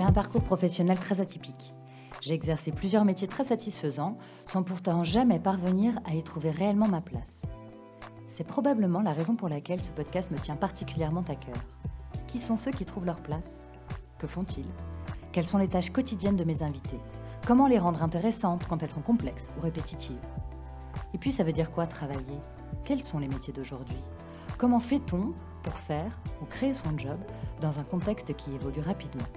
J'ai un parcours professionnel très atypique. J'ai exercé plusieurs métiers très satisfaisants sans pourtant jamais parvenir à y trouver réellement ma place. C'est probablement la raison pour laquelle ce podcast me tient particulièrement à cœur. Qui sont ceux qui trouvent leur place? Que font-ils? Quelles sont les tâches quotidiennes de mes invités? Comment les rendre intéressantes quand elles sont complexes ou répétitives? Et puis ça veut dire quoi travailler? Quels sont les métiers d'aujourd'hui? Comment fait-on pour faire ou créer son job dans un contexte qui évolue rapidement?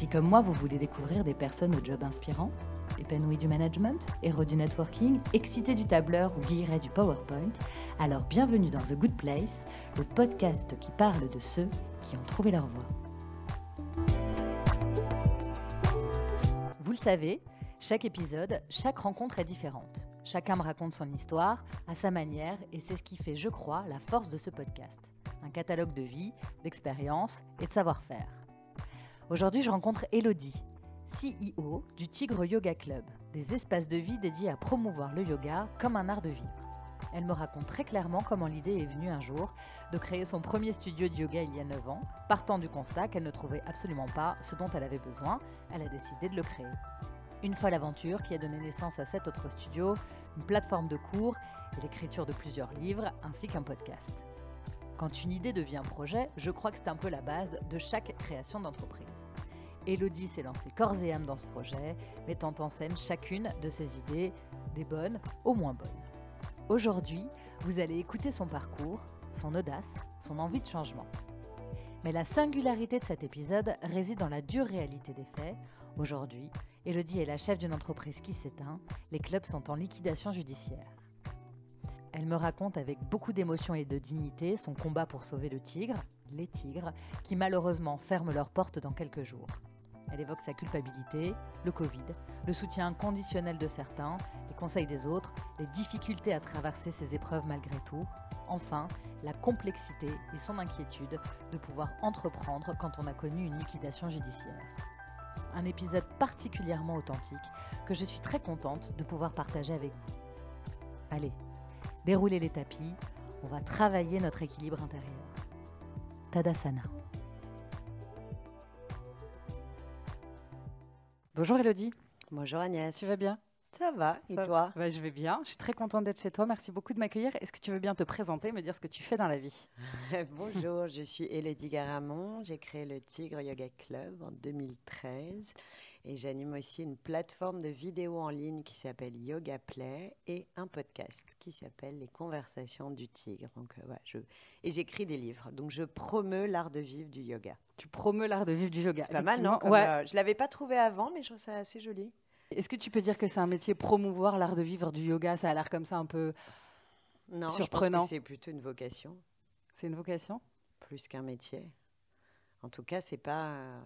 Si comme moi vous voulez découvrir des personnes au job inspirant, épanouies du management, héros du networking, excités du tableur ou guillerets du PowerPoint, alors bienvenue dans The Good Place, le podcast qui parle de ceux qui ont trouvé leur voie. Vous le savez, chaque épisode, chaque rencontre est différente. Chacun me raconte son histoire à sa manière et c'est ce qui fait, je crois, la force de ce podcast. Un catalogue de vie, d'expériences et de savoir-faire. Aujourd'hui, je rencontre Elodie, CEO du Tigre Yoga Club, des espaces de vie dédiés à promouvoir le yoga comme un art de vivre. Elle me raconte très clairement comment l'idée est venue un jour de créer son premier studio de yoga il y a 9 ans. Partant du constat qu'elle ne trouvait absolument pas ce dont elle avait besoin, elle a décidé de le créer. Une folle aventure qui a donné naissance à sept autres studios, une plateforme de cours et l'écriture de plusieurs livres ainsi qu'un podcast. Quand une idée devient projet, je crois que c'est un peu la base de chaque création d'entreprise. Elodie s'est lancée corps et âme dans ce projet, mettant en scène chacune de ses idées, des bonnes aux moins bonnes. Aujourd'hui, vous allez écouter son parcours, son audace, son envie de changement. Mais la singularité de cet épisode réside dans la dure réalité des faits. Aujourd'hui, Elodie est la chef d'une entreprise qui s'éteint, les clubs sont en liquidation judiciaire. Elle me raconte avec beaucoup d'émotion et de dignité son combat pour sauver le tigre, les tigres, qui malheureusement ferment leurs portes dans quelques jours. Elle évoque sa culpabilité, le Covid, le soutien inconditionnel de certains, les conseils des autres, les difficultés à traverser ces épreuves malgré tout, enfin la complexité et son inquiétude de pouvoir entreprendre quand on a connu une liquidation judiciaire. Un épisode particulièrement authentique que je suis très contente de pouvoir partager avec vous. Allez, déroulez les tapis, on va travailler notre équilibre intérieur. Tadasana. Bonjour Elodie. Bonjour Agnès. Tu vas bien? Ça va, et Ça toi? Va Je vais bien. Je suis très contente d'être chez toi. Merci beaucoup de m'accueillir. Est-ce que tu veux bien te présenter, me dire ce que tu fais dans la vie? Bonjour, je suis Elodie Garamond. J'ai créé le Tigre Yoga Club en 2013 et j'anime aussi une plateforme de vidéos en ligne qui s'appelle Yoga Play et un podcast qui s'appelle Les Conversations du Tigre. Donc, euh, ouais, je... Et j'écris des livres. Donc je promeus l'art de vivre du yoga. Tu promeus l'art de vivre du yoga. C'est pas mal, non? Comme, Ouais. euh, Je l'avais pas trouvé avant, mais je trouve ça assez joli. Est-ce que tu peux dire que c'est un métier promouvoir l'art de vivre du yoga Ça a l'air comme ça un peu. Non, Surprenant. je pense que c'est plutôt une vocation. C'est une vocation? Plus qu'un métier. En tout cas, c'est pas. euh,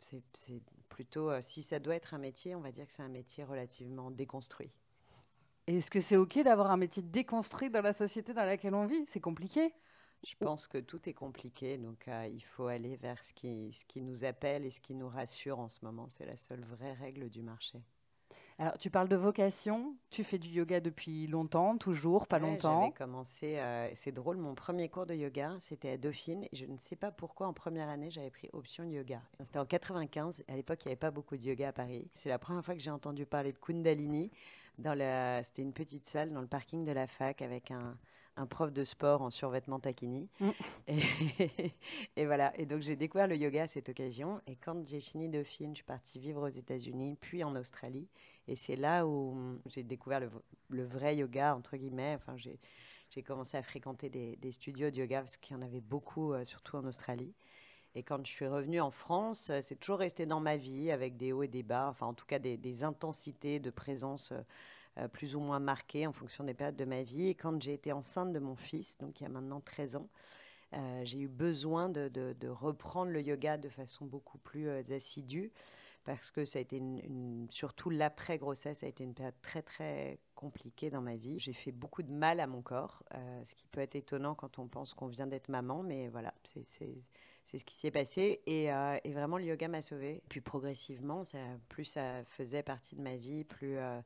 c'est plutôt. euh, si ça doit être un métier, on va dire que c'est un métier relativement déconstruit. Est-ce que c'est OK d'avoir un métier déconstruit dans la société dans laquelle on vit? C'est compliqué Je pense que tout est compliqué, donc euh, il faut aller vers ce qui, ce qui nous appelle et ce qui nous rassure en ce moment. C'est la seule vraie règle du marché. Alors, tu parles de vocation. Tu fais du yoga depuis longtemps, toujours, pas Ouais, longtemps. J'avais commencé, euh, c'est drôle, mon premier cours de yoga, c'était à Dauphine. Et je ne sais pas pourquoi, en première année, j'avais pris option yoga. C'était en 95. À l'époque, il n'y avait pas beaucoup de yoga à Paris. C'est la première fois que j'ai entendu parler de Kundalini. C'était une petite salle dans le parking de la fac avec un, un prof de sport en survêtement taquini. Mm. Et, et voilà. Et donc, j'ai découvert le yoga à cette occasion. Et quand j'ai fini Dauphine, je suis partie vivre aux États-Unis, puis en Australie. Et c'est là où hum, j'ai découvert le, vrai yoga, entre guillemets. Enfin, j'ai commencé à fréquenter des, studios de yoga parce qu'il y en avait beaucoup, euh, surtout en Australie. Et quand je suis revenue en France, euh, c'est toujours resté dans ma vie avec des hauts et des bas, enfin en tout cas des, intensités de présence euh, plus ou moins marquées en fonction des périodes de ma vie. Et quand j'ai été enceinte de mon fils, donc il y a maintenant 13 ans, j'ai eu besoin de, reprendre le yoga de façon beaucoup plus assidue parce que ça a été une, une- surtout l'après-grossesse, ça a été une période très très compliquée dans ma vie. J'ai fait beaucoup de mal à mon corps, euh, ce qui peut être étonnant quand on pense qu'on vient d'être maman, mais voilà, c'est c'est- c'est ce qui s'est passé et, euh, et vraiment le yoga m'a sauvée. Puis progressivement, ça, plus ça faisait partie de ma vie, plus euh,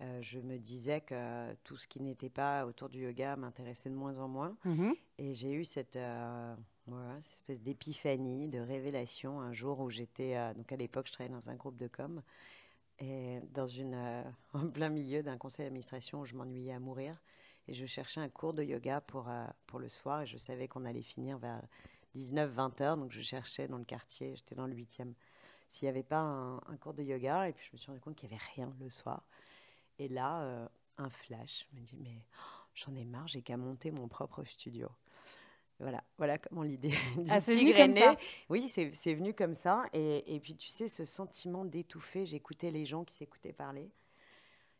euh, je me disais que tout ce qui n'était pas autour du yoga m'intéressait de moins en moins. Mhm. Et j'ai eu cette, euh, Voilà, cette espèce d'épiphanie, de révélation, un jour où j'étais, euh, donc à l'époque, je travaillais dans un groupe de com, et dans une, euh, en plein milieu d'un conseil d'administration où je m'ennuyais à mourir, et je cherchais un cours de yoga pour, euh, pour le soir, et je savais qu'on allait finir vers 19-20 heures, donc je cherchais dans le quartier, j'étais dans le 8e, s'il n'y avait pas un, cours de yoga, et puis je me suis rendu compte qu'il n'y avait rien le soir. Et là, un flash, je me dis, mais oh, j'en ai marre, j'ai qu'à monter mon propre studio. Voilà, voilà comment l'idée du ah, tigre est née. Oui, c'est venu comme ça. Et, et, puis, tu sais, ce sentiment d'étouffer, j'écoutais les gens qui s'écoutaient parler.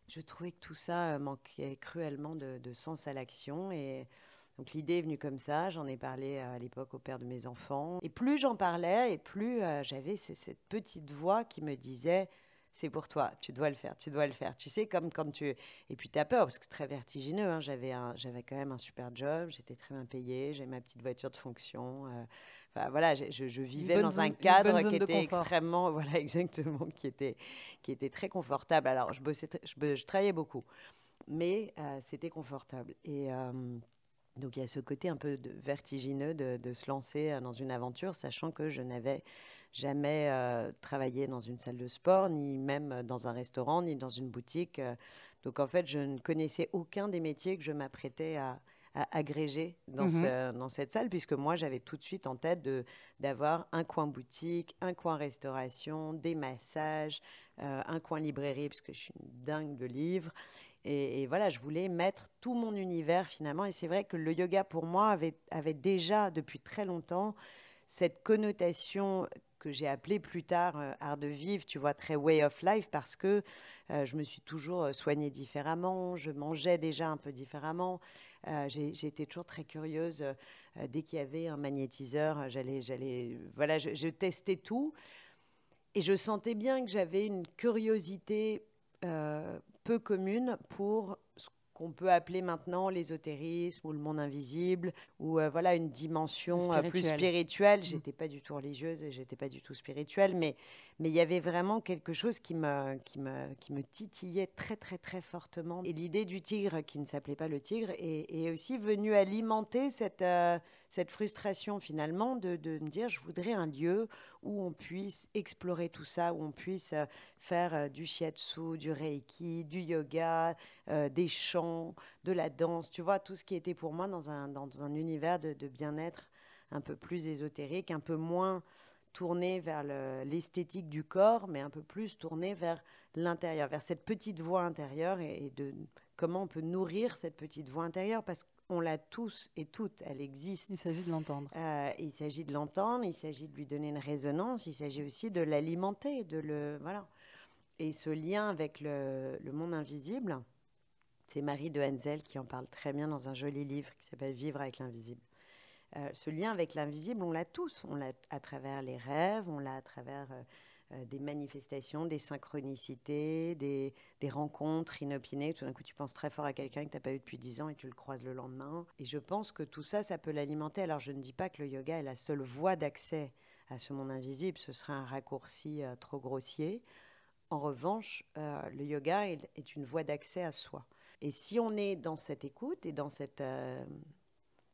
Je trouvais que tout ça euh, manquait cruellement de, de sens à l'action. Et donc, l'idée est venue comme ça. J'en ai parlé euh, à l'époque au père de mes enfants. Et plus j'en parlais, et plus euh, j'avais cette petite voix qui me disait c'est pour toi, tu dois le faire, tu dois le faire. Tu sais, comme quand tu... Et puis tu as peur, parce que c'est très vertigineux. Hein. J'avais, j'avais quand même un super job, j'étais très bien payée, j'avais ma petite voiture de fonction. Euh. Enfin, voilà, je, je, vivais dans un cadre qui était extrêmement... Voilà, exactement, qui était, qui était très confortable. Alors, je, bossais, je, je travaillais beaucoup, mais euh, c'était confortable. Et... Euh, donc il y a ce côté un peu de vertigineux de, de, se lancer dans une aventure, sachant que je n'avais jamais euh, travaillé dans une salle de sport, ni même dans un restaurant, ni dans une boutique. Euh. Donc en fait, je ne connaissais aucun des métiers que je m'apprêtais à, agréger dans, mmh dans, cette salle, puisque moi, j'avais tout de suite en tête d'avoir un coin boutique, un coin restauration, des massages, euh, un coin librairie, puisque je suis une dingue de livres. Et, voilà, je voulais mettre tout mon univers finalement. Et c'est vrai que le yoga, pour moi, avait, déjà depuis très longtemps cette connotation que j'ai appelé plus tard euh, art de vivre, tu vois, très way of life, parce que euh, je me suis toujours euh, soignée différemment, je mangeais déjà un peu différemment. été toujours très curieuse. dès qu'il y avait un magnétiseur, j'allais, voilà, je, testais tout. Et je sentais bien que j'avais une curiosité peu commune pour ce qu'on peut appeler maintenant l'ésotérisme ou le monde invisible ou euh, voilà une dimension euh, plus spirituelle. Mm. J'étais pas du tout religieuse et j'étais pas du tout spirituelle, mais mais il y avait vraiment quelque chose qui me qui me qui me titillait très très très fortement. Et l'idée du tigre qui ne s'appelait pas le tigre est, aussi venue alimenter cette euh, cette frustration finalement de, de, me dire je voudrais un lieu où on puisse explorer tout ça, où on puisse euh, faire euh, du shiatsu, du reiki, du yoga, euh, des chants, de la danse, tu vois, tout ce qui était pour moi dans un, dans un univers de, bien-être un peu plus ésotérique, un peu moins tourné vers l'esthétique du corps, mais un peu plus tourné vers l'intérieur, vers cette petite voix intérieure et, et de comment on peut nourrir cette petite voix intérieure. Parce que on l'a tous et toutes, elle existe. Il s'agit de l'entendre. Euh, il s'agit de l'entendre, il s'agit de lui donner une résonance, il s'agit aussi de l'alimenter, de le voilà. Et ce lien avec le, monde invisible, c'est Marie de Henzel qui en parle très bien dans un joli livre qui s'appelle Vivre avec l'invisible. Euh, ce lien avec l'invisible, on l'a tous. On l'a à travers les rêves, on l'a à travers euh, euh, des manifestations, des synchronicités, des, rencontres inopinées. Tout d'un coup, tu penses très fort à quelqu'un que tu n'as pas eu depuis dix ans et tu le croises le lendemain. Et je pense que tout ça, ça peut l'alimenter. Alors, je ne dis pas que le yoga est la seule voie d'accès à ce monde invisible. Ce serait un raccourci euh, trop grossier. En revanche, euh, le yoga est, une voie d'accès à soi. Et si on est dans cette écoute et dans cette...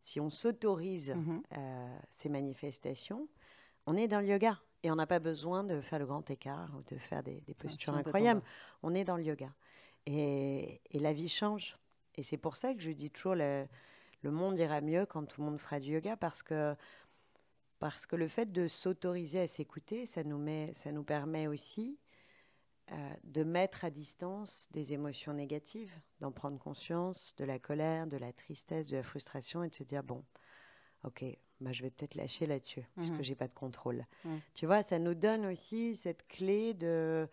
si on s'autorise mmh ces manifestations, on est dans le yoga. Et on n'a pas besoin de faire le grand écart ou de faire des, postures incroyables. On est dans le yoga. Et, la vie change. Et c'est pour ça que je dis toujours le, le monde ira mieux quand tout le monde fera du yoga parce que, parce que le fait de s'autoriser à s'écouter, ça nous, met, ça nous permet aussi euh, de mettre à distance des émotions négatives, d'en prendre conscience, de la colère, de la tristesse, de la frustration et de se dire bon, ok, bah, je vais peut-être lâcher là-dessus, parce que mhm. j'ai pas de contrôle. Tu vois, ça nous donne aussi cette clé de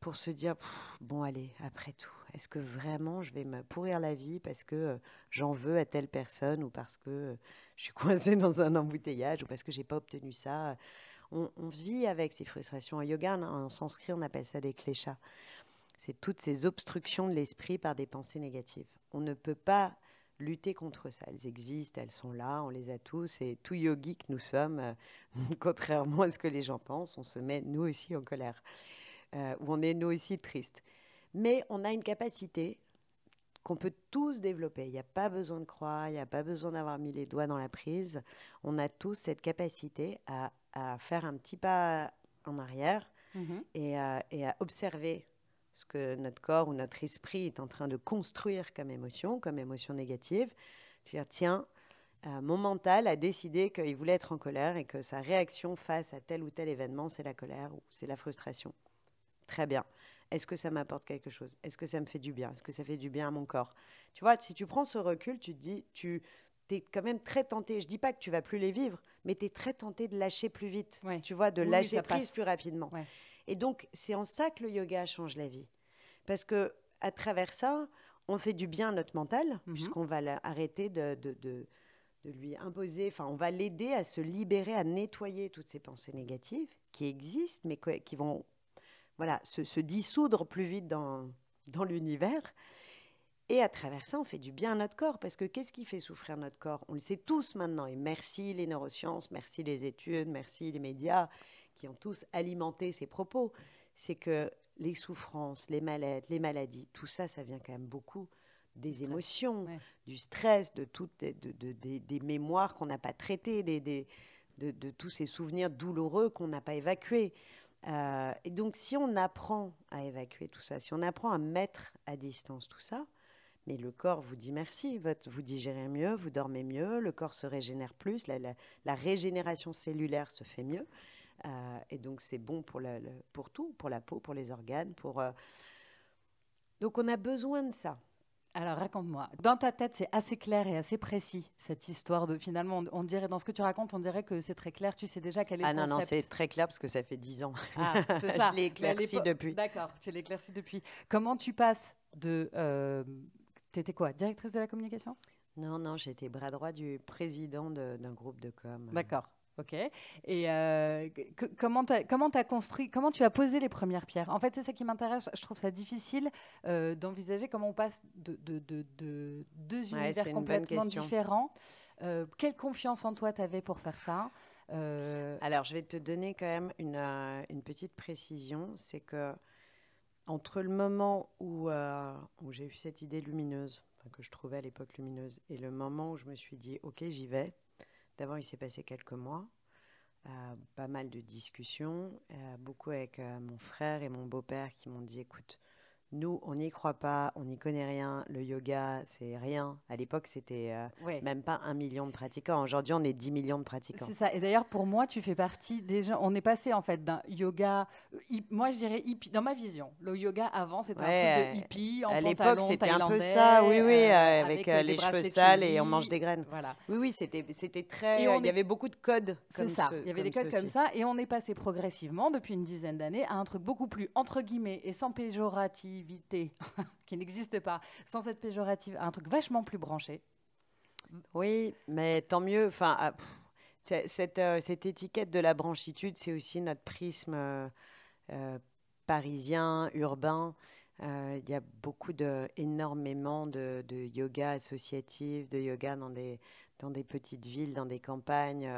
pour se dire bon allez, après tout, est-ce que vraiment je vais me pourrir la vie parce que euh, j'en veux à telle personne ou parce que euh, je suis coincée dans un embouteillage ou parce que j'ai pas obtenu ça? On, vit avec ces frustrations. En yoga, en sanskrit, on appelle ça des kleshas. C'est toutes ces obstructions de l'esprit par des pensées négatives. On ne peut pas lutter contre ça. Elles existent, elles sont là, on les a tous. Et tout yogi que nous sommes, euh, contrairement à ce que les gens pensent, on se met nous aussi en colère. Euh, ou on est nous aussi tristes. Mais on a une capacité qu'on peut tous développer. Il n'y a pas besoin de croire, il n'y a pas besoin d'avoir mis les doigts dans la prise. On a tous cette capacité à, faire un petit pas en arrière mhm. et, à, observer ce que notre corps ou notre esprit est en train de construire comme émotion, comme émotion négative. C'est-à-dire, tiens, euh, mon mental a décidé qu'il voulait être en colère et que sa réaction face à tel ou tel événement, c'est la colère ou c'est la frustration. Très bien. Est-ce que ça m'apporte quelque chose? Est-ce que ça me fait du bien? Est-ce que ça fait du bien à mon corps? Tu vois, si tu prends ce recul, tu te dis, tu es quand même très tenté. Je dis pas que tu vas plus les vivre, mais tu es très tenté de lâcher plus vite. Tu vois, de lâcher prise plus rapidement. Et donc, c'est en ça que le yoga change la vie. Parce que à travers ça, on fait du bien à notre mental, mhm. puisqu'on va arrêter de, de, de, de, lui imposer, enfin, on va l'aider à se libérer, à nettoyer toutes ces pensées négatives qui existent, mais qui vont voilà, se, dissoudre plus vite dans, dans l'univers. Et à travers ça, on fait du bien à notre corps, parce que qu'est-ce qui fait souffrir notre corps? On le sait tous maintenant, et merci les neurosciences, merci les études, merci les médias, qui ont tous alimenté ces propos. C'est que les souffrances, les malaises, les maladies, tout ça, ça vient quand même beaucoup des émotions, du stress, de toutes de, des mémoires qu'on n'a pas traitées, des, de, tous ces souvenirs douloureux qu'on n'a pas évacués. Euh, et donc, si on apprend à évacuer tout ça, si on apprend à mettre à distance tout ça, mais le corps vous dit merci, vous digérez mieux, vous dormez mieux, le corps se régénère plus, la, régénération cellulaire se fait mieux. Euh, et donc, c'est bon pour, pour tout, pour la peau, pour les organes. Pour, euh, Donc, on a besoin de ça. Alors raconte-moi. Dans ta tête, c'est assez clair et assez précis cette histoire de finalement. On, dirait dans ce que tu racontes, on dirait que c'est très clair. Tu sais déjà quel est ah le Ah non non, c'est très clair parce que ça fait dix ans. Ah, Je l'ai éclairci depuis. D'accord, tu l'as éclairci depuis. Comment tu passes de euh, T'étais quoi, directrice de la communication? Non non, j'étais bras droit du président d'un groupe de com. D'accord. Ok. Et euh, comment tu as, construit, comment tu as posé les premières pierres? En fait, c'est ça qui m'intéresse. Je trouve ça difficile euh, d'envisager comment on passe de, deux univers complètement différents. Euh, quelle confiance en toi tu avais pour faire ça? Alors, je vais te donner quand même une, une petite précision. C'est que entre le moment où, où j'ai eu cette idée lumineuse, que je trouvais à l'époque lumineuse, et le moment où je me suis dit, OK, j'y vais, D'abord, il s'est passé quelques mois, euh, pas mal de discussions, euh, beaucoup avec euh, mon frère et mon beau-père qui m'ont dit, écoute, nous, on n'y croit pas, on n'y connaît rien. Le yoga, c'est rien. À l'époque, c'était euh, même pas un million de pratiquants. Aujourd'hui, on est 10 millions de pratiquants. C'est ça. Et d'ailleurs, pour moi, tu fais partie des gens. On est passé en fait d'un yoga. Euh, moi, je dirais hippie. Dans ma vision, le yoga avant, c'était un truc de hippie. En à l'époque, c'était un peu ça. Oui, oui, euh, avec, les cheveux sales et on mange des graines. Voilà. Oui, oui, c'était, c'était très. il y avait beaucoup de codes. C'est ça. il y avait des codes comme ça. Et on est passé progressivement, depuis une dizaine d'années, à un truc beaucoup plus entre guillemets et sans péjoratif qui n'existe pas, sans être péjorative, un truc vachement plus branché. Oui, mais tant mieux. Enfin, ah, cette, euh, cette, étiquette de la branchitude, c'est aussi notre prisme euh, euh, parisien, urbain. Il y a beaucoup de, énormément de, de, yoga associatif, de yoga dans des, dans des petites villes, dans des campagnes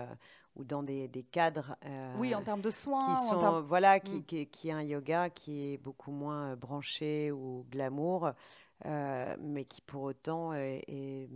ou dans des, des cadres. Euh, oui, en termes de soins. Qui sont, voilà, qui, qui, qui, est un yoga qui est beaucoup moins euh, branché ou glamour, euh, mais qui pour autant est,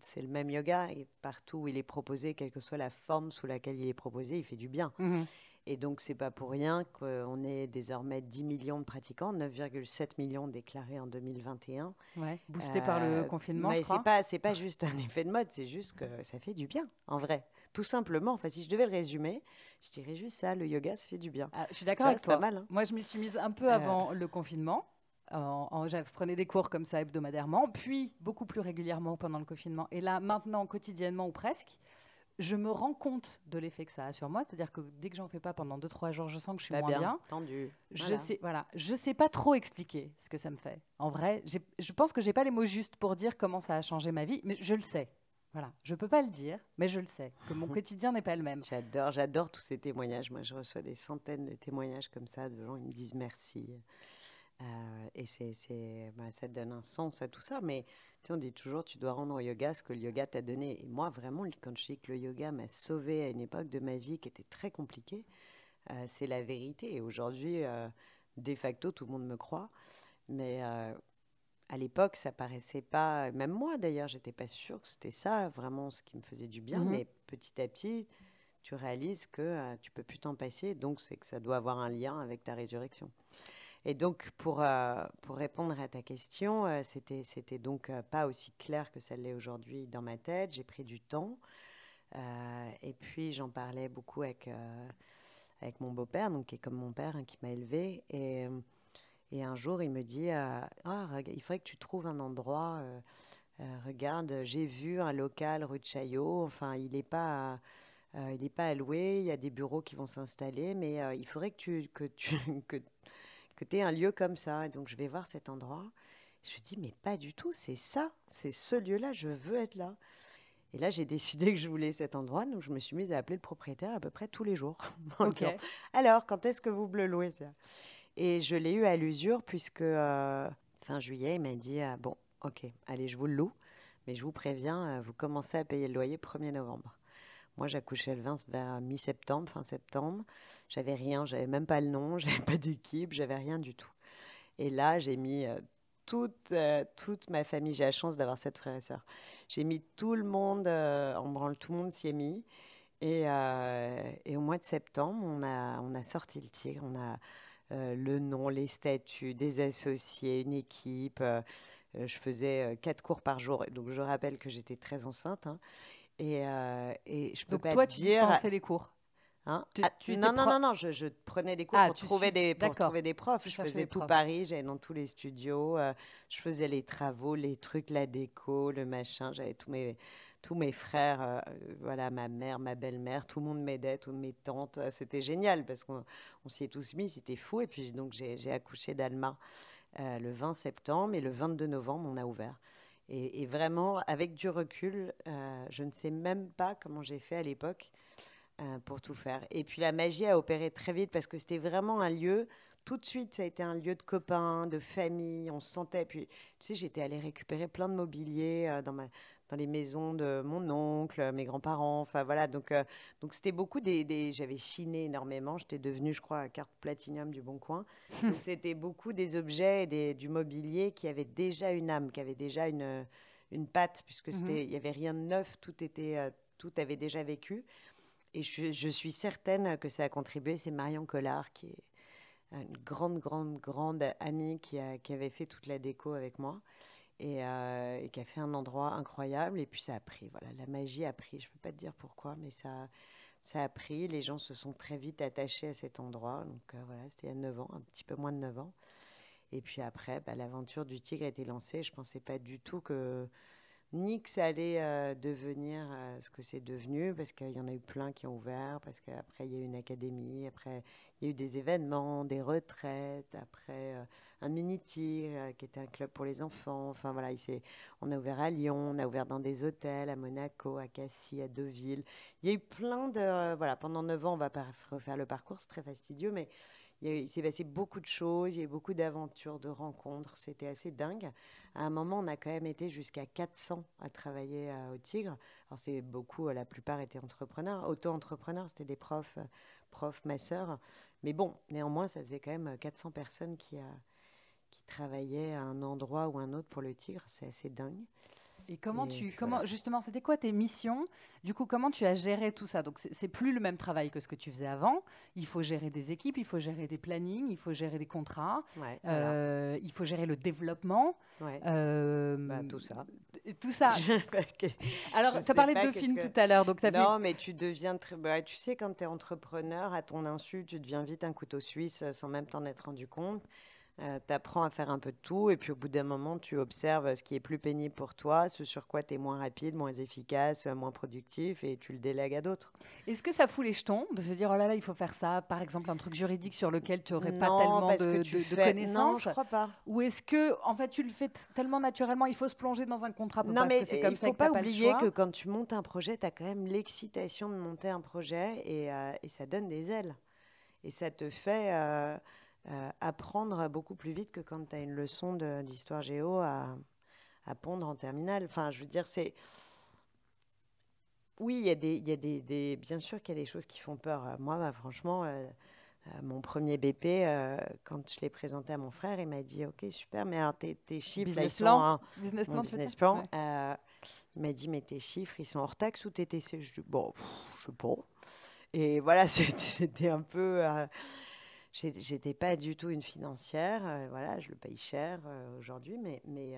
c'est le même yoga et partout où il est proposé, quelle que soit la forme sous laquelle il est proposé, il fait du bien. Mm-hmm. Et donc, c'est pas pour rien qu'on est désormais 10 millions de pratiquants, 9,7 millions déclarés en 2021. Ouais, boosté par le confinement. Mais c'est pas, c'est pas juste un effet de mode, c'est juste que ça fait du bien, en vrai. Tout simplement. Enfin, si je devais le résumer, je dirais juste ça le yoga, ça fait du bien. Ah, je suis d'accord avec toi. Pas mal, hein. Moi, je m'y suis mise un peu avant euh. le confinement. En, je prenais des cours comme ça hebdomadairement, puis beaucoup plus régulièrement pendant le confinement. Et là, maintenant, quotidiennement ou presque, je me rends compte de l'effet que ça a sur moi. C'est-à-dire que dès que j'en fais pas pendant 2-3 jours, je sens que je suis bah, moins bien. Tendu. Je voilà. sais, voilà, je sais pas trop expliquer ce que ça me fait. En vrai, je pense que j'ai pas les mots justes pour dire comment ça a changé ma vie, mais je le sais. Voilà, je peux pas le dire, mais je le sais, que mon quotidien n'est pas le même. J'adore, j'adore tous ces témoignages. Moi, je reçois des centaines de témoignages comme ça de gens qui me disent merci. Euh, et c'est, c'est, bah, ça donne un sens à tout ça. Mais tu on dit toujours, tu dois rendre au yoga ce que le yoga t'a donné. Et moi, vraiment, quand je dis que le yoga m'a sauvé à une époque de ma vie qui était très compliquée, euh, c'est la vérité. Et aujourd'hui, euh, de facto, tout le monde me croit. Mais à l'époque, ça paraissait pas, même moi d'ailleurs, j'étais pas sûre que c'était ça vraiment ce qui me faisait du bien, mhm. mais petit à petit, tu réalises que euh, tu peux plus t'en passer, donc c'est que ça doit avoir un lien avec ta résurrection. Et donc, pour, euh, pour répondre à ta question, euh, c'était, c'était donc pas aussi clair que ça l'est aujourd'hui dans ma tête. J'ai pris du temps. et puis, j'en parlais beaucoup avec, avec mon beau-père, donc qui est comme mon père, hein, qui m'a élevé. Et, et, un jour, il me dit ah, Il faudrait que tu trouves un endroit. regarde, j'ai vu un local rue de Chaillot. Enfin, il n'est pas. Euh, il n'est pas alloué, il y a des bureaux qui vont s'installer, mais euh, il faudrait que tu, que tu que, que aies un lieu comme ça. Et donc je vais voir cet endroit. Je me dis, mais pas du tout, c'est ça, c'est ce lieu-là, je veux être là. Et là, j'ai décidé que je voulais cet endroit, donc je me suis mise à appeler le propriétaire à peu près tous les jours. Alors, quand est-ce que vous le louez Et je l'ai eu à l'usure, puisque euh, fin juillet, il m'a dit, ah, bon, ok, allez, je vous le loue, mais je vous préviens, vous commencez à payer le loyer 1er novembre. Moi, j'accouchais le 20 vers mi-septembre, fin septembre. J'avais rien, j'avais même pas le nom, j'avais pas d'équipe, j'avais rien du tout. Et là, j'ai mis euh, toute, euh, toute ma famille. J'ai la chance d'avoir sept frères et sœurs. J'ai mis tout le monde euh, en branle, tout le monde s'y est mis. Et, et, au mois de septembre, on a, on a sorti le tigre. On a le nom, les statuts, des associés, une équipe. je faisais quatre cours par jour. Donc, je rappelle que j'étais très enceinte. Hein. Et, euh, et je peux Donc pas toi, tu dispensais les cours? Hein? Ah, non, non, non, non, je, je prenais des cours ah, pour, trouver des, pour trouver des profs. je faisais tout Paris, j'allais dans tous les studios, euh, je faisais les travaux, les trucs, la déco, le machin. J'avais tous mes, tous mes frères, euh, voilà, ma mère, ma belle-mère, tout le monde m'aidait, toutes mes tantes. C'était génial parce qu'on on, s'y est tous mis, c'était fou. Et puis donc j'ai accouché d'Alma le 20 septembre et le 22 novembre, on a ouvert. Et, vraiment, avec du recul, euh, je ne sais même pas comment j'ai fait à l'époque euh, pour tout faire. Et puis la magie a opéré très vite parce que c'était vraiment un lieu. Tout de suite, ça a été un lieu de copains, de famille. On se sentait. Puis, tu sais, j'étais allée récupérer plein de mobilier euh, dans ma, dans les maisons de mon oncle, mes grands-parents. Enfin voilà, donc euh, donc c'était beaucoup des, j'avais chiné énormément. J'étais devenue, je crois, carte platinium du Bon Coin. donc c'était beaucoup des objets, des, du mobilier qui avaient déjà une âme, qui avaient déjà une une patte, puisque mhm. c'était, il y avait rien de neuf, tout était, tout avait déjà vécu. Et je, suis certaine que ça a contribué. C'est Marion Collard qui est une grande, grande, grande amie qui, avait fait toute la déco avec moi euh, et, qui a fait un endroit incroyable. Et puis ça a pris, voilà, la magie a pris. Je ne peux pas te dire pourquoi, mais ça, ça a pris. Les gens se sont très vite attachés à cet endroit. Donc euh, voilà, c'était il y a 9 ans, un petit peu moins de 9 ans. Et puis après, bah, l'aventure du tigre a été lancée. Je ne pensais pas du tout que ni que ça allait euh, devenir ce que c'est devenu, parce qu'il y en a eu plein qui ont ouvert, parce qu'après il y a eu une académie, après il y a eu des événements, des retraites, après un mini-tir euh, qui était un club pour les enfants. Enfin voilà, on a ouvert à Lyon, on a ouvert dans des hôtels, à Monaco, à Cassis, à Deauville. Il y a eu plein de... Euh, voilà, pendant neuf ans, on va pas refaire le parcours, c'est très fastidieux, mais il, s'est passé beaucoup de choses, il y a eu beaucoup d'aventures, de rencontres, c'était assez dingue. À un moment, on a quand même été jusqu'à 400 à travailler euh, au Tigre. Alors c'est beaucoup, la plupart étaient entrepreneurs, auto-entrepreneurs, c'était des profs, profs, masseurs. Mais bon, néanmoins, ça faisait quand même 400 personnes qui travaillaient à un endroit ou un autre pour le tigre. C'est assez dingue. Et comment tu, comment justement, c'était quoi tes missions? Du coup, comment tu as géré tout ça? Donc, c'est plus le même travail que ce que tu faisais avant. Il faut gérer des équipes, il faut gérer des plannings, il faut gérer des contrats, euh, il faut gérer le développement. Euh, bah, tout ça. Tout ça. Alors, tu as parlé de deux films tout à l'heure. Donc non, mais tu deviens très. Bah, tu sais, quand tu es entrepreneur, à ton insu, tu deviens vite un couteau suisse sans même t'en être rendu compte. Euh, tu apprends à faire un peu de tout et puis au bout d'un moment, tu observes ce qui est plus pénible pour toi, ce sur quoi tu es moins rapide, moins efficace, moins productif et tu le délègues à d'autres. Est-ce que ça fout les jetons de se dire oh là là, il faut faire ça, par exemple un truc juridique sur lequel tu n'aurais pas tellement de, de, connaissances? Non, je crois pas. Ou est-ce que en fait tu le fais tellement naturellement, il faut se plonger dans un contrat Non, mais il ne faut pas oublier que quand tu montes un projet, tu as quand même l'excitation de monter un projet et, euh, et, ça donne des ailes. Et ça te fait. Euh, euh, apprendre beaucoup plus vite que quand tu as une leçon d'histoire géo à, à, pondre en terminale. Enfin, je veux dire, c'est. Oui, il y a des, y a des, des bien sûr qu'il y a des choses qui font peur. Moi, bah, franchement, euh, mon premier BP, quand je l'ai présenté à mon frère, il m'a dit Ok, super, mais alors tes, chiffres, business ils plan, sont business plan, business plan. il m'a dit Mais tes chiffres, ils sont hors taxe ou TTC Je dis Bon, je sais pas. Et voilà, c'était un peu. Euh, j'étais pas du tout une financière, euh, voilà, je le paye cher euh, aujourd'hui, mais, mais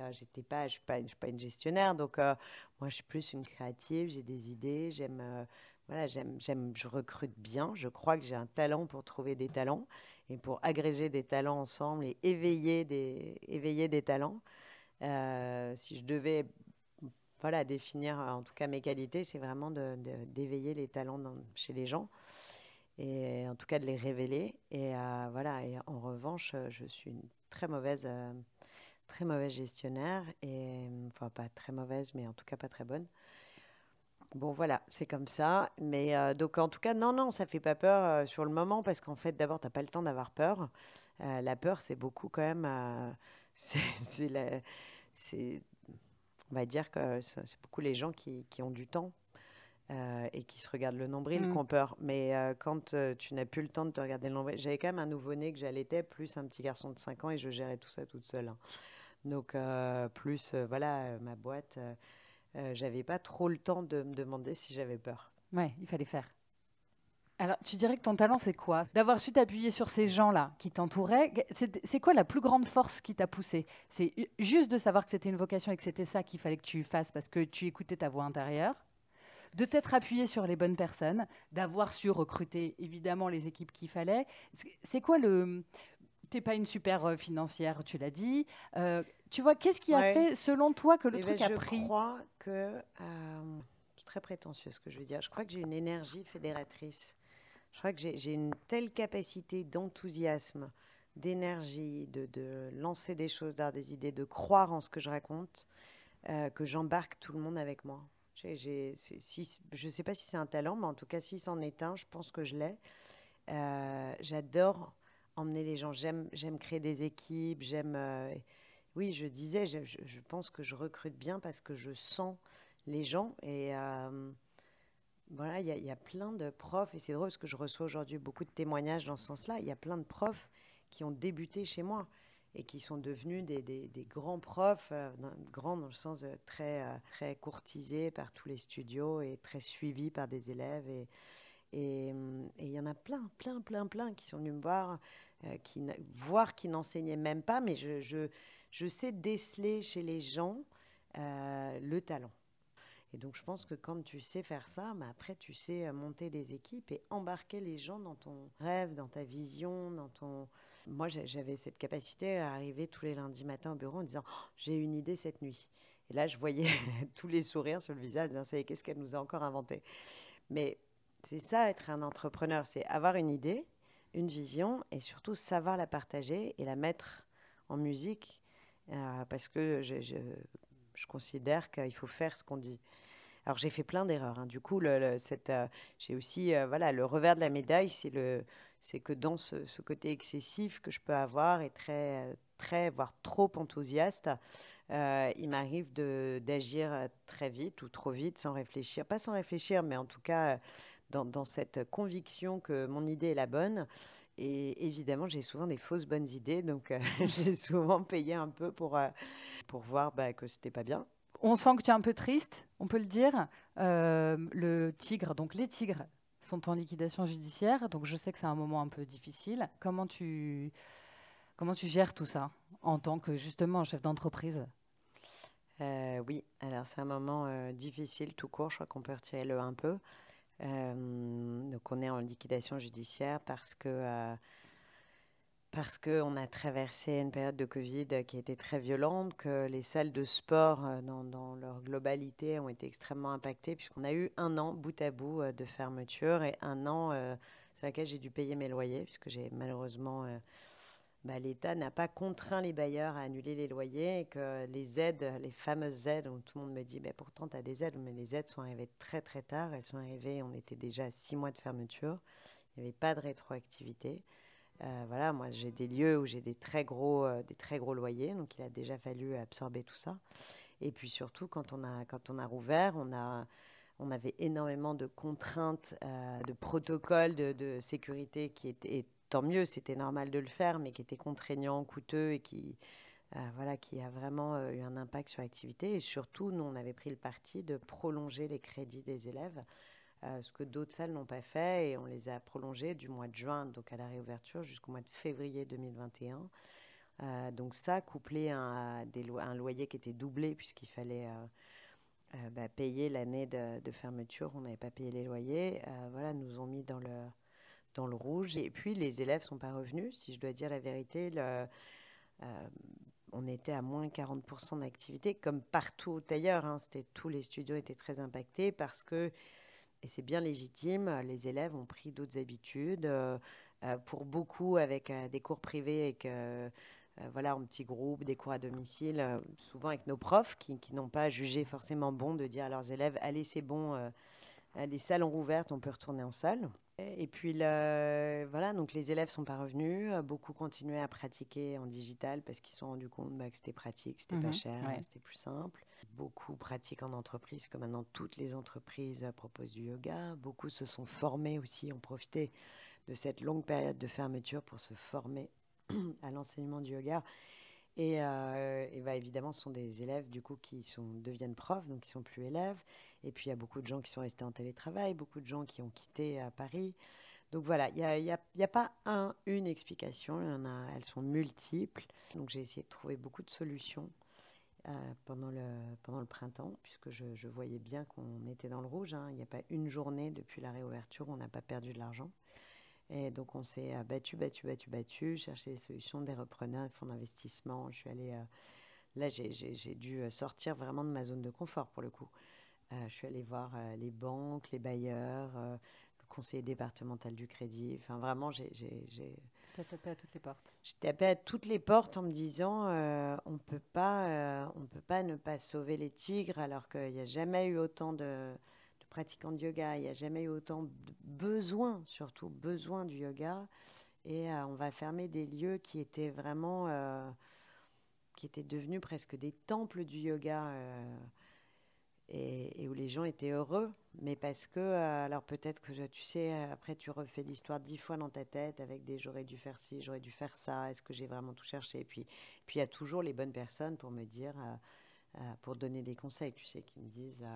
pas, je suis pas, pas une gestionnaire, donc moi je suis plus une créative, j'ai des idées, j'aime, voilà, j'aime, je recrute bien, je crois que j'ai un talent pour trouver des talents et pour agréger des talents ensemble et éveiller des, éveiller des talents. si je devais voilà, définir euh, en tout cas mes qualités, c'est vraiment d'éveiller les talents chez les gens et en tout cas de les révéler. Et euh, voilà, et en revanche, euh, je suis une très mauvaise, très mauvaise gestionnaire et enfin pas très mauvaise, mais en tout cas pas très bonne. Bon voilà, c'est comme ça. Mais donc en tout cas, non, non, ça fait pas peur sur le moment parce qu'en fait, d'abord, tu n'as pas le temps d'avoir peur. la peur, c'est beaucoup quand même. c'est on va dire que c'est beaucoup les gens qui, qui ont du temps euh, et qui se regardent le nombril mmh. qui ont peur. Mais euh, quand euh, tu n'as plus le temps de te regarder le nombril, j'avais quand même un nouveau-né que j'allaitais, plus un petit garçon de 5 ans et je gérais tout ça toute seule. Hein. Donc, plus, voilà, ma boîte, j'avais pas trop le temps de me demander si j'avais peur. Ouais, il fallait faire. Alors, tu dirais que ton talent, c'est quoi? D'avoir su t'appuyer sur ces gens-là qui t'entouraient. C'est quoi la plus grande force qui t'a poussé? C'est juste de savoir que c'était une vocation et que c'était ça qu'il fallait que tu fasses parce que tu écoutais ta voix intérieure de t'être appuyé sur les bonnes personnes, d'avoir su recruter évidemment les équipes qu'il fallait. C'est quoi le... T'es pas une super euh, financière, tu l'as dit. Euh, tu vois, qu'est-ce qui a fait, selon toi, que le eh ben, truc a pris? Je crois que... Euh, très prétentieux ce que je veux dire. Je crois que j'ai une énergie fédératrice. Je crois que j'ai une telle capacité d'enthousiasme, d'énergie, de, lancer des choses, d'avoir des idées, de croire en ce que je raconte, euh, que j'embarque tout le monde avec moi. Je ne sais pas si c'est un talent, mais en tout cas, si c'en est un, je pense que je l'ai. Euh, j'adore emmener les gens. J'aime créer des équipes. J'aime. Euh, oui, je disais, je, pense que je recrute bien parce que je sens les gens et voilà, il y, a plein de profs, et c'est drôle parce que je reçois aujourd'hui beaucoup de témoignages dans ce sens-là. Il y a plein de profs qui ont débuté chez moi et qui sont devenus des, grands profs, euh, grands dans le sens très, euh, très courtisés par tous les studios et très suivis par des élèves. Et il y en a plein, plein, plein, plein qui sont venus me voir, euh, qui, voire qui n'enseignaient même pas, mais je, je, sais déceler chez les gens le talent. Et donc, je pense que quand tu sais faire ça, mais après, tu sais euh, monter des équipes et embarquer les gens dans ton rêve, dans ta vision, dans ton. Moi, j'avais cette capacité à arriver tous les lundis matins au bureau en disant oh, J'ai une idée cette nuit. Et là, je voyais tous les sourires sur le visage, disant Qu'est-ce qu'elle nous a encore inventé? Mais c'est ça, être un entrepreneur c'est avoir une idée, une vision et surtout savoir la partager et la mettre en musique. Euh, parce que je considère qu'il faut faire ce qu'on dit. Alors j'ai fait plein d'erreurs. Hein. Du coup, le, euh, j'ai aussi euh, voilà le revers de la médaille, c'est le c'est que dans ce, côté excessif que je peux avoir et très très voire trop enthousiaste, euh, il m'arrive d'agir très vite ou trop vite sans réfléchir, pas sans réfléchir, mais en tout cas dans cette conviction que mon idée est la bonne. Et évidemment, j'ai souvent des fausses bonnes idées, donc j'ai souvent payé un peu pour, pour voir bah, que c'était pas bien. On sent que tu es un peu triste, on peut le dire. Euh, le tigre, donc les tigres sont en liquidation judiciaire, donc je sais que c'est un moment un peu difficile. Comment tu, comment tu gères tout ça en tant que justement chef d'entreprise? Euh, Oui, alors c'est un moment euh, difficile tout court, je crois qu'on peut retirer le un peu. donc on est en liquidation judiciaire parce que parce qu'on a traversé une période de Covid qui était très violente, que les salles de sport euh, dans, leur globalité ont été extrêmement impactées, puisqu'on a eu un an bout à bout euh, de fermeture et un an euh, sur lequel j'ai dû payer mes loyers, puisque j'ai malheureusement... Bah, l'État n'a pas contraint les bailleurs à annuler les loyers et que les aides, les fameuses aides, où tout le monde me dit, bah, pourtant tu as des aides, mais les aides sont arrivées très très tard, elles sont arrivées, on était déjà à six mois de fermeture, il n'y avait pas de rétroactivité. Euh, voilà, moi j'ai des lieux où j'ai des très gros, euh, des très gros loyers, donc il a déjà fallu absorber tout ça. Et puis surtout quand on a, quand on a rouvert, on a, on avait énormément de contraintes, euh, de protocoles de, sécurité qui étaient tant mieux, c'était normal de le faire, mais qui était contraignant, coûteux et qui, voilà, qui a vraiment eu un impact sur l'activité. Et surtout, nous, on avait pris le parti de prolonger les crédits des élèves, ce que d'autres salles n'ont pas fait, et on les a prolongés du mois de juin, donc à la réouverture, jusqu'au mois de février 2021. donc ça, couplé à, des un loyer qui était doublé, puisqu'il fallait euh, bah, payer l'année de, fermeture, on n'avait pas payé les loyers, euh, voilà, nous ont mis dans le, dans le rouge. Et puis les élèves sont pas revenus, si je dois dire la vérité. Euh, on était à moins 40% d'activité, comme partout ailleurs. Hein, tous les studios étaient très impactés parce que, et c'est bien légitime, les élèves ont pris d'autres habitudes. pour beaucoup, avec des cours privés et euh, voilà, en petits groupes, des cours à domicile, euh, souvent avec nos profs qui, n'ont pas jugé forcément bon de dire à leurs élèves Allez, c'est bon, euh, les salles ont rouvert, on peut retourner en salle. Et puis voilà, donc les élèves sont pas revenus. Beaucoup continuaient à pratiquer en digital parce qu'ils se sont rendus compte bah, que c'était pratique, c'était pas mhm, cher, c'était plus simple. Beaucoup pratiquent en entreprise, comme maintenant toutes les entreprises proposent du yoga. Beaucoup se sont formés aussi, ont profité de cette longue période de fermeture pour se former à l'enseignement du yoga. Et, euh, et bah, évidemment, ce sont des élèves du coup qui sont, deviennent profs, donc qui sont plus élèves. Et puis il y a beaucoup de gens qui sont restés en télétravail, beaucoup de gens qui ont quitté à Paris. Donc voilà, il n'y a, a, pas un, une explication, elles sont multiples. Donc j'ai essayé de trouver beaucoup de solutions euh, pendant, le, pendant le printemps, puisque je, voyais bien qu'on était dans le rouge. Hein. Il n'y a pas une journée depuis la réouverture où on n'a pas perdu de l'argent. Et donc, on s'est euh, battu, battu, battu, battu, cherché des solutions, des repreneurs, des fonds d'investissement. Je suis allée. Euh, là, j'ai dû euh, sortir vraiment de ma zone de confort pour le coup. Je suis allée voir les banques, les bailleurs, le conseiller départemental du crédit. Enfin, vraiment, j'ai. Tu as tapé à toutes les portes J'ai tapé à toutes les portes en me disant on peut pas, on peut pas ne pas sauver les tigres alors qu'il n'y a jamais eu autant de pratiquants de yoga. Il n'y a jamais eu autant de besoin, surtout besoin du yoga. Et euh, on va fermer des lieux qui étaient vraiment, euh, qui étaient devenus presque des temples du yoga. Euh, et, où les gens étaient heureux, mais parce que, alors peut-être que tu sais, après tu refais l'histoire dix fois dans ta tête avec des j'aurais dû faire ci, j'aurais dû faire ça, est-ce que j'ai vraiment tout cherché? Et puis, puis il y a toujours les bonnes personnes pour me dire, pour donner des conseils, tu sais, qui me disent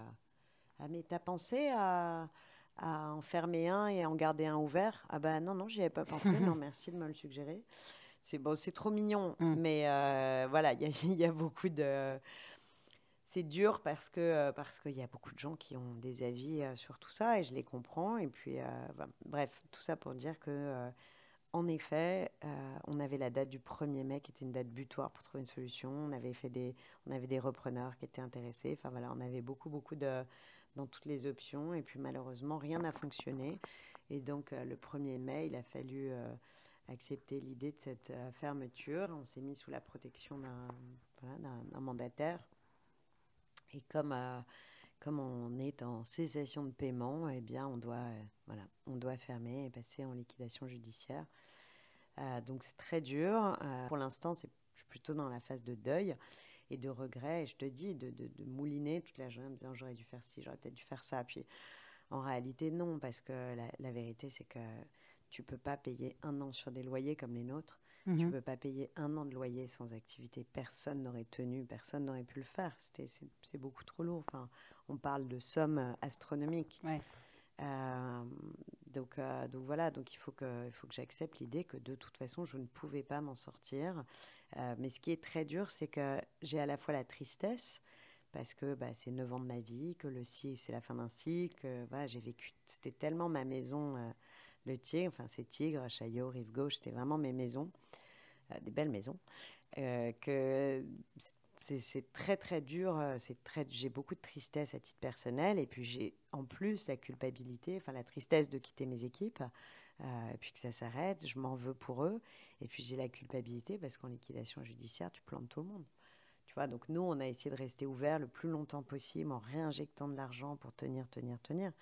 ah, mais t'as pensé à, à, en fermer un et en garder un ouvert Ah, ben non, non, j'y avais pas pensé. non, merci de me le suggérer. C'est bon, c'est trop mignon. Mm. Mais euh, voilà, il y, a beaucoup de. C'est dur parce que euh, parce qu'il y a beaucoup de gens qui ont des avis euh, sur tout ça et je les comprends. Et puis, bref, tout ça pour dire que en effet, on avait la date du 1er mai qui était une date butoir pour trouver une solution. On avait, fait des, on avait des repreneurs qui étaient intéressés. Enfin voilà, on avait beaucoup, beaucoup de, dans toutes les options. Et puis malheureusement, rien n'a fonctionné. Et donc euh, le 1er mai, il a fallu euh, accepter l'idée de cette euh, fermeture. On s'est mis sous la protection d'un voilà, mandataire. Et comme, comme on est en cessation de paiement, eh bien, on doit, voilà, on doit fermer et passer en liquidation judiciaire. donc c'est très dur. pour l'instant, c'est plutôt dans la phase de deuil et de regrets. Et je te dis, de, de, mouliner toute la journée en me disant j'aurais dû faire ci, j'aurais peut-être dû faire ça. Puis en réalité, non, parce que la, vérité, c'est que tu peux pas payer un an sur des loyers comme les nôtres. Tu Tu mhm. peux pas payer un an de loyer sans activité. Personne n'aurait tenu, personne n'aurait pu le faire. C'est beaucoup trop lourd. Enfin, on parle de sommes astronomiques. Euh, donc, euh, donc voilà, donc il faut que, il faut que j'accepte l'idée que de toute façon, je ne pouvais pas m'en sortir. Euh, mais ce qui est très dur, c'est que j'ai à la fois la tristesse, parce que bah, c'est 9 ans de ma vie, que le cycle, c'est la fin d'un cycle, voilà, j'ai vécu, c'était tellement ma maison, euh, le Tigre, enfin c'est Tigre, Chaillot, Rive Gauche, c'était vraiment mes maisons, euh, des belles maisons, que c'est très très dur, c'est très, j'ai beaucoup de tristesse à titre personnel, et puis j'ai en plus la culpabilité, enfin la tristesse de quitter mes équipes, euh, et puis que ça s'arrête, je m'en veux pour eux, et puis j'ai la culpabilité parce qu'en liquidation judiciaire, tu plantes tout le monde. Tu donc nous, on a essayé de rester ouvert le plus longtemps possible en réinjectant de l'argent pour tenir, tenir, tenir,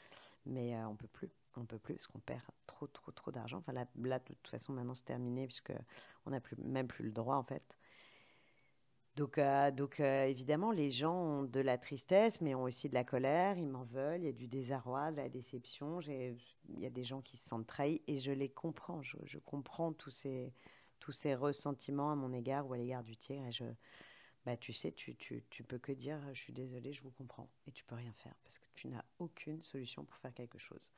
mais euh, on peut plus, on peut plus parce qu'on perd trop, trop, trop d'argent. Enfin là, de toute façon, maintenant c'est terminé puisque on n'a plus, même plus le droit en fait. Donc, euh, donc euh, évidemment, les gens ont de la tristesse, mais ont aussi de la colère, ils m'en veulent, il y a du désarroi, de la déception, il y a des gens qui se sentent trahis et je les comprends, je, comprends tous ces, tous ces ressentiments à mon égard ou à l'égard du tigre et je, bah, tu sais, tu, tu, tu peux que dire je suis désolé, je vous comprends et tu peux rien faire parce que tu n'as aucune solution pour faire quelque chose.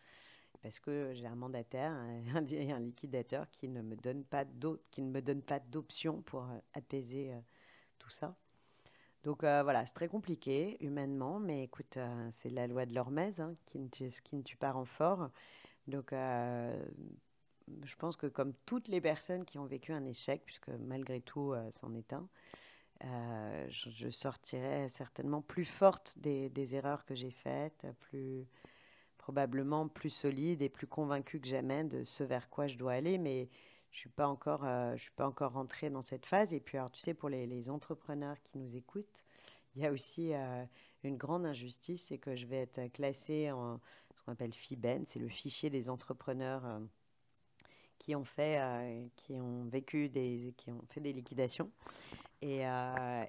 Parce que j'ai un mandataire, un, un, liquidateur qui ne me donne pas qui d'option pour euh, apaiser tout ça. Donc euh, voilà, c'est très compliqué humainement, mais écoute, euh, c'est la loi de l'hormèse hein, qui, ne tue, qui ne tue pas renfort. Donc euh, je pense que comme toutes les personnes qui ont vécu un échec, puisque malgré tout c'en est un, je, je, sortirai certainement plus forte des, des erreurs que j'ai faites, plus probablement plus solide et plus convaincue que jamais de ce vers quoi je dois aller. Mais je suis euh, suis pas encore rentrée dans cette phase. Et puis, alors, tu sais, pour les, entrepreneurs qui nous écoutent, il y a aussi euh, une grande injustice, c'est que je vais être classée en ce qu'on appelle FIBEN, c'est le fichier des entrepreneurs euh, qui ont fait, qui ont vécu des, qui ont fait des liquidations. Et,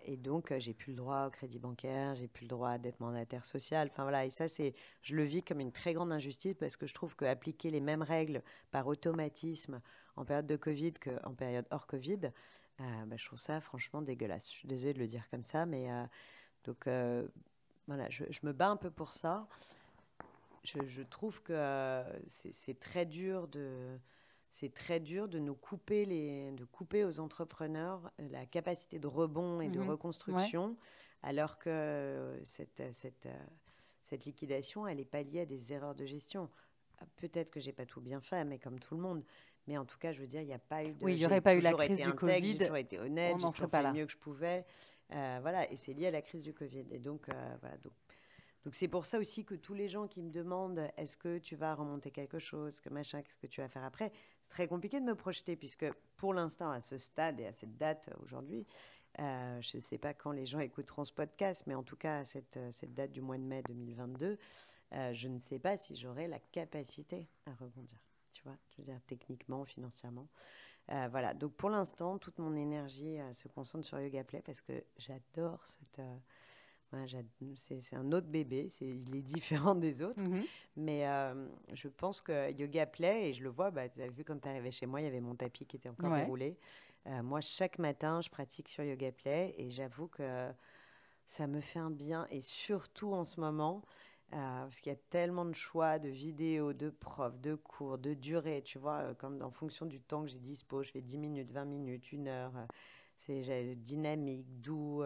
et, donc, j'ai plus le droit au crédit bancaire, j'ai plus le droit d'être mandataire social. Enfin voilà, et ça, c'est, je le vis comme une très grande injustice parce que je trouve qu'appliquer les mêmes règles par automatisme en période de Covid qu'en période hors Covid, euh, bah, je trouve ça franchement dégueulasse. Je suis désolée de le dire comme ça, mais euh, donc euh, voilà, je, me bats un peu pour ça. Je, trouve que c'est très dur de c'est très dur de nous couper les de couper aux entrepreneurs la capacité de rebond et de mhm. reconstruction, alors que cette, cette, cette liquidation, elle est pas liée à des erreurs de gestion. Peut-être que j'ai pas tout bien fait, mais comme tout le monde. Mais en tout cas, je veux dire, il n'y a pas eu de. Oui, il n'y aurait pas eu la crise du Covid. J'ai toujours été honnête, j'ai toujours fait le mieux que je pouvais. Euh, voilà, et c'est lié à la crise du Covid. Et donc, euh, voilà. Donc, donc c'est pour ça aussi que tous les gens qui me demandent est-ce que tu vas remonter quelque chose, que machin, qu'est-ce que tu vas faire après, très compliqué de me projeter puisque pour l'instant, à ce stade et à cette date aujourd'hui, euh, je ne sais pas quand les gens écouteront ce podcast, mais en tout cas, cette, cette date du mois de mai 2022, je ne sais pas si j'aurai la capacité à rebondir tu vois, je veux dire techniquement, financièrement. Euh, voilà, donc pour l'instant, toute mon énergie euh, se concentre sur Yoga Play parce que j'adore cette. Euh, c'est un autre bébé, il est différent des autres, mm-hmm. mais je pense que Yoga Play, et je le vois, bah, tu as vu quand tu arrivé chez moi, il y avait mon tapis qui était encore déroulé. moi, chaque matin, je pratique sur Yoga Play et j'avoue que ça me fait un bien, et surtout en ce moment, euh, parce qu'il y a tellement de choix de vidéos, de profs, de cours, de durée, tu vois, euh, comme en fonction du temps que j'ai dispo, je fais 10 minutes, 20 minutes, une heure. Euh, c'est dynamique, doux,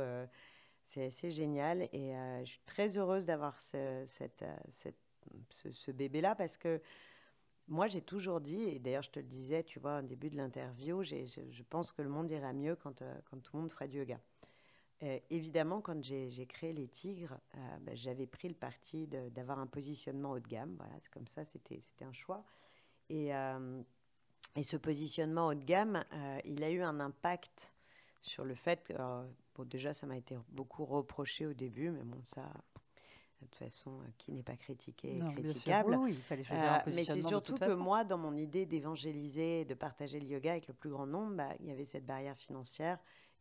c'est assez génial. Et je suis très heureuse d'avoir ce, cette, ce, bébé-là parce que moi, j'ai toujours dit, et d'ailleurs, je te le disais, tu vois, au début de l'interview, je, pense que le monde ira mieux quand, quand tout le monde fera du yoga. Euh, évidemment, quand j'ai créé les Tigres, euh, bah, j'avais pris le parti d'avoir un positionnement haut de gamme. Voilà, c'est comme ça, c'était un choix. Et, euh, et, ce positionnement haut de gamme, il a eu un impact sur le fait. bon, déjà, ça m'a été beaucoup reproché au début, mais bon, ça, de toute façon, qui n'est pas critiqué est critiquable. Oui, il fallait choisir un positionnement. mais c'est surtout que moi, dans mon idée d'évangéliser, de partager le yoga avec le plus grand nombre, bah, il y avait cette barrière financière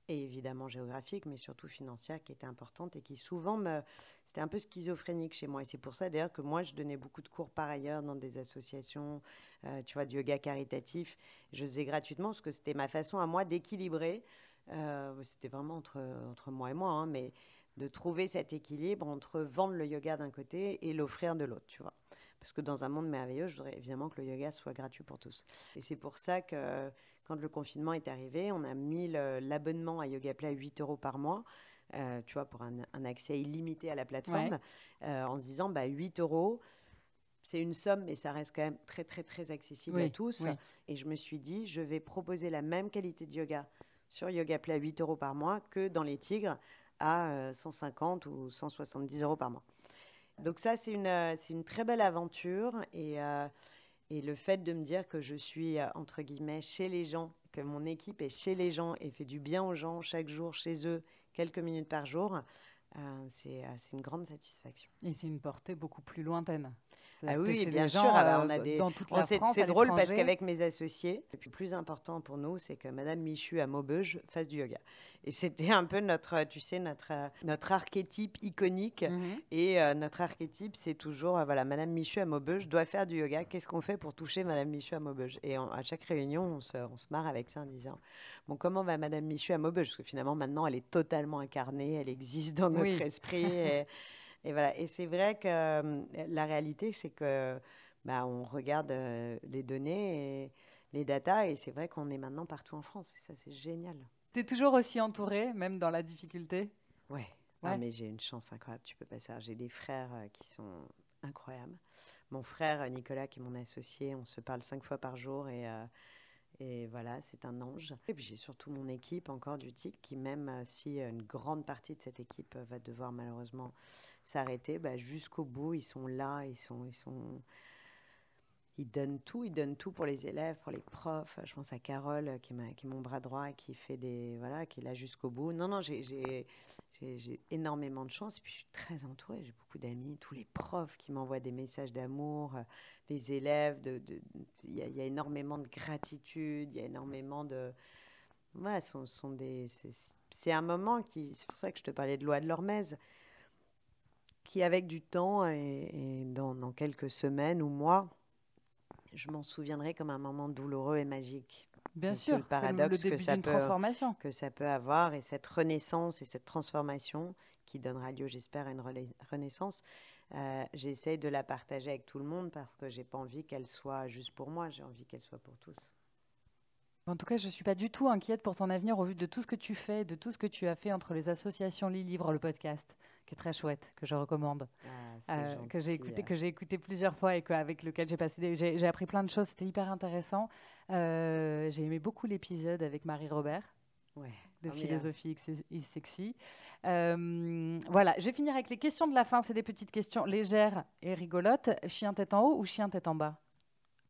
et évidemment géographique, mais surtout financière, qui était importante et qui souvent me... C'était un peu schizophrénique chez moi. Et c'est pour ça d'ailleurs que moi, je donnais beaucoup de cours par ailleurs dans des associations, euh, tu vois, de yoga caritatif. Je faisais gratuitement parce que c'était ma façon à moi d'équilibrer. Euh, c'était vraiment entre, entre moi et moi, hein, mais de trouver cet équilibre entre vendre le yoga d'un côté et l'offrir de l'autre, tu vois. Parce que dans un monde merveilleux, je voudrais évidemment que le yoga soit gratuit pour tous. Et c'est pour ça que quand le confinement est arrivé, on a mis l'abonnement à YogaPlay à 8 euros par mois. Euh, tu vois, pour un, accès illimité à la plateforme, euh, en se disant, bah, 8 euros, c'est une somme, mais ça reste quand même très, très, très accessible à tous. Et je me suis dit, je vais proposer la même qualité de yoga sur YogaPlay à 8 euros par mois que dans les Tigres à 150 euh, ou 170 euros par mois. Donc ça, c'est une, une très belle aventure. Et, et le fait de me dire que je suis, euh, entre guillemets, chez les gens, que mon équipe est chez les gens et fait du bien aux gens chaque jour chez eux, quelques minutes par jour, euh, euh, c'est une grande satisfaction. Et c'est une portée beaucoup plus lointaine. Ah oui, bien sûr. gens, ah bah, euh, on a des... dans toute la c'est, France, c'est drôle parce qu'avec mes associés, le plus important pour nous, c'est que Madame Michu à Maubeuge fasse du yoga. Et c'était un peu notre, tu sais, notre, euh, notre archétype iconique. Mhm. Et euh, notre archétype, c'est toujours, euh, voilà, Madame Michu à Maubeuge doit faire du yoga. Qu'est-ce qu'on fait pour toucher Madame Michu à Maubeuge? Et on- à chaque réunion, on se, on se marre avec ça en disant, bon, comment va Madame Michu à Maubeuge? Parce que finalement, maintenant, elle est totalement incarnée, elle existe dans notre Oui. esprit. Et, et voilà. Et c'est vrai que la réalité, c'est que bah, on regarde les données et les datas, et c'est vrai qu'on est maintenant partout en France. Et ça, c'est génial. T'es toujours aussi entouré, même dans la difficulté? Ouais. Ah, mais j'ai une chance incroyable, tu peux pas savoir. J'ai des frères qui sont incroyables. Mon frère Nicolas, qui est mon associé, on se parle cinq fois par jour et, euh, et voilà, c'est un ange. Et puis j'ai surtout mon équipe encore du TIC qui, même euh, si euh, une grande partie de cette équipe euh, va devoir malheureusement s'arrêter, bah, jusqu'au bout, ils sont là, ils sont, ils sont, ils donnent tout, ils donnent tout pour les élèves, pour les profs. Je pense à Carole euh, qui, est mon bras droit qui fait des voilà, qui est là jusqu'au bout. Non, non, j'ai- énormément de chance et puis je suis très entourée. J'ai beaucoup d'amis, tous les profs qui m'envoient des messages d'amour, euh, les élèves. de- de- Il y, a- il y a énormément de gratitude, il y a énormément de. Ce sont, sont c'est- un moment qui. C'est pour ça que je te parlais de loi de l'Hormèse, qui, avec du temps et, dans quelques semaines ou mois, je m'en souviendrai comme un moment douloureux et magique Bien sûr, le paradoxe le que ça peut- transformation. que ça peut avoir et cette renaissance et cette transformation qui donnera lieu, j'espère, à une renaissance. euh, J'essaye de la partager avec tout le monde parce que j'ai pas envie qu'elle soit juste pour moi, j'ai envie qu'elle soit pour tous. En tout cas, je ne suis pas du tout inquiète pour ton avenir au vu de tout ce que tu fais, de tout ce que tu as fait entre les associations Lis Livre, le podcast, qui est très chouette, que je recommande, Ah, euh, que j'ai gentil, écouté, que j'ai écouté plusieurs fois et que- avec lequel j'ai passé, des- j'ai j'ai appris plein de choses. C'était hyper intéressant. Euh, j'ai aimé beaucoup l'épisode avec Marie Robert Ouais, de mieux. philosophie is sexy. Euh, voilà, je vais finir avec les questions de la fin. C'est des petites questions légères et rigolotes. Chien tête en haut ou chien tête en bas?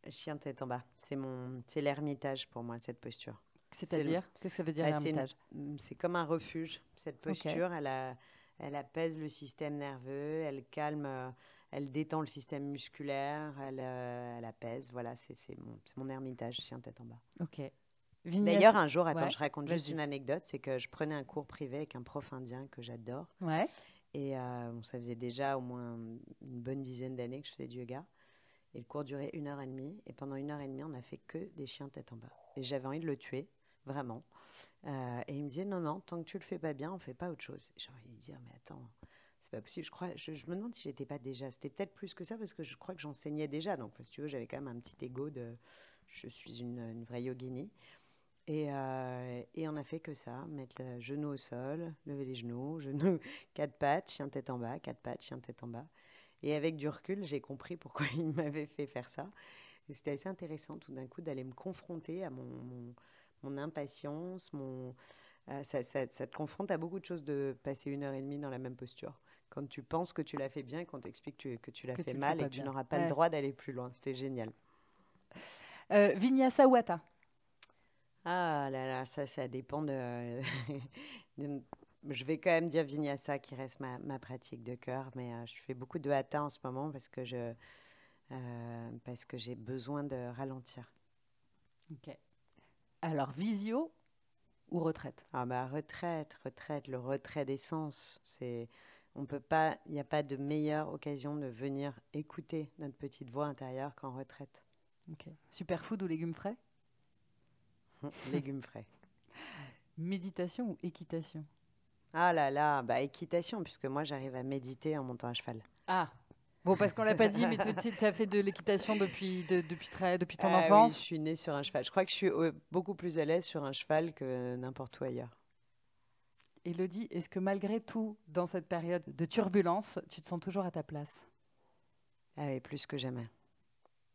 Chien tête en bas, c'est mon, c'est l'ermitage pour moi cette posture. C'est-à-dire Qu'est-ce que ça veut dire Bah, c'est une- l'ermitage? C'est comme un refuge. Cette posture, elle, a- elle apaise le système nerveux, elle calme, euh, elle détend le système musculaire, elle, euh, elle apaise. Voilà, c'est mon, mon ermitage, chien tête en bas. Ok. D'ailleurs, un jour, attends, Ouais, je raconte juste une anecdote, c'est que je prenais un cours privé avec un prof indien que j'adore. Ouais. Et euh, bon, ça faisait déjà au moins une bonne dizaine d'années que je faisais du yoga. Et le cours durait une heure et demie. Et pendant une heure et demie, on n'a fait que des chiens tête en bas. Et j'avais envie de le tuer, vraiment. Euh, et il me disait, non, non, tant que tu le fais pas bien, on fait pas autre chose. J'ai envie de lui dire, mais attends, c'est pas possible. Je, crois, je, me demande si j'étais pas déjà. C'était peut-être plus que ça parce que je crois que j'enseignais déjà. Donc, si tu veux, j'avais quand même un petit ego de je suis une, vraie yogini. Et, euh, et on a fait que ça, mettre le genou au sol, lever les genoux, genoux, quatre pattes, chien tête en bas, quatre pattes, chien tête en bas. Et avec du recul, j'ai compris pourquoi il m'avait fait faire ça. C'était assez intéressant tout d'un coup d'aller me confronter à mon, mon impatience, mon, euh, ça, ça- ça te confronte à beaucoup de choses de passer une heure et demie dans la même posture. Quand tu penses que tu l'as fait bien, quand on t'explique que tu, que tu l'as fait tu mal et que tu n'auras pas Ouais. le droit d'aller plus loin. C'était génial. Euh, Vinyasa ou Hatha Ah là là, ça, ça dépend de. de- je vais quand même dire Vinyasa qui reste ma, ma pratique de cœur, mais euh, je fais beaucoup de hatha en ce moment parce que je euh, parce que j'ai besoin de ralentir. Ok. Alors, visio ou retraite Ah bah retraite, retraite, le retrait des sens, c'est on peut pas, il n'y a pas de meilleure occasion de venir écouter notre petite voix intérieure qu'en retraite. Ok. Superfood ou légumes frais? Légumes frais. Méditation ou équitation? Ah là là, bah équitation puisque moi j'arrive à méditer en montant à cheval. Ah Bon, parce qu'on l'a pas dit, mais tu as fait de l'équitation depuis, de- depuis, très, depuis ton Ah oui, enfance. je suis née sur un cheval. Je crois que je suis euh, beaucoup plus à l'aise sur un cheval que n'importe où ailleurs. Elodie, est-ce que malgré tout, dans cette période de turbulence, tu te sens toujours à ta place? Allez, plus que jamais.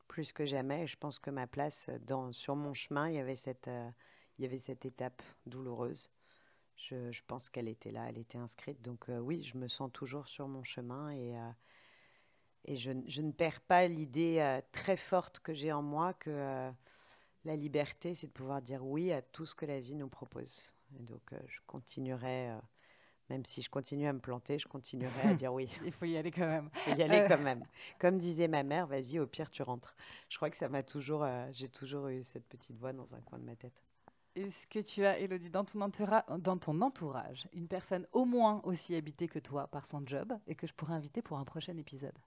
Plus que jamais. Je pense que ma place dans, sur mon chemin, il y avait cette, euh, il y avait cette étape douloureuse. Je, je pense qu'elle était là, elle était inscrite. Donc euh, oui, je me sens toujours sur mon chemin et, euh, et je, ne perds pas l'idée euh, très forte que j'ai en moi que euh, la liberté, c'est de pouvoir dire oui à tout ce que la vie nous propose. Et donc euh, je continuerai Même si je continue à me planter, je continuerai à dire oui. Il faut y aller quand même. Il faut y aller quand même. Comme disait ma mère, vas-y, au pire, tu rentres. Je crois que ça m'a toujours, j'ai toujours eu cette petite voix dans un coin de ma tête. Est-ce que tu as, Elodie, dans ton, dans ton entourage, une personne au moins aussi habitée que toi par son job et que je pourrais inviter pour un prochain épisode?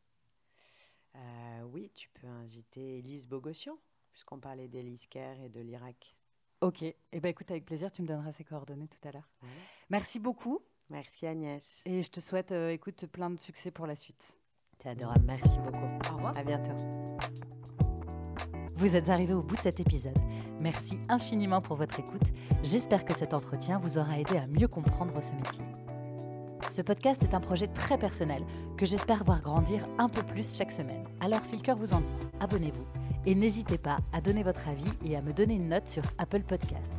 Euh, Oui, tu peux inviter Elise Bogossian, puisqu'on parlait d'Elise Kerr et de l'Irak. Ok, eh ben, écoute, avec plaisir, tu me donneras ses coordonnées tout à l'heure. Merci beaucoup. Merci Agnès. Et je te souhaite, euh, écoute, plein de succès pour la suite. T'es adorable, merci beaucoup. Au revoir. À bientôt. Vous êtes arrivé au bout de cet épisode. Merci infiniment pour votre écoute. J'espère que cet entretien vous aura aidé à mieux comprendre ce métier. Ce podcast est un projet très personnel que j'espère voir grandir un peu plus chaque semaine. Alors si le cœur vous en dit, abonnez-vous et n'hésitez pas à donner votre avis et à me donner une note sur Apple Podcast.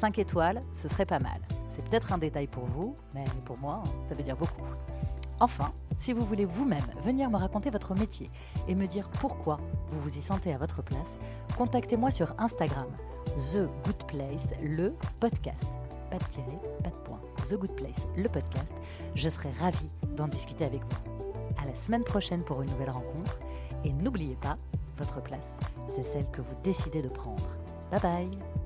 5 étoiles, ce serait pas mal. C'est peut-être un détail pour vous, mais pour moi, ça veut dire beaucoup. Enfin, si vous voulez vous-même venir me raconter votre métier et me dire pourquoi vous vous y sentez à votre place, contactez-moi sur Instagram, The Good Place, le podcast. Pas de tirer, pas de point. The Good Place, le podcast. Je serai ravie d'en discuter avec vous. À la semaine prochaine pour une nouvelle rencontre. Et n'oubliez pas, votre place, c'est celle que vous décidez de prendre. Bye bye